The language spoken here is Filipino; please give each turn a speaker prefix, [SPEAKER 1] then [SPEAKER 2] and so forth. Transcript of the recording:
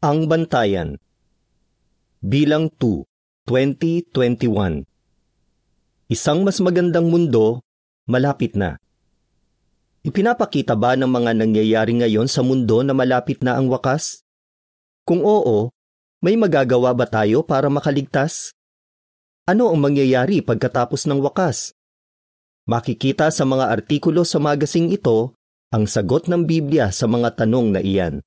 [SPEAKER 1] Ang Bantayan Bilang 2, 2021 Isang mas magandang mundo, malapit na. Ipinapakita ba ng mga nangyayari ngayon sa mundo na malapit na ang wakas? Kung oo, may magagawa ba tayo para makaligtas? Ano ang mangyayari pagkatapos ng wakas? Makikita sa mga artikulo sa magasing ito ang sagot ng Biblia sa mga tanong na iyan.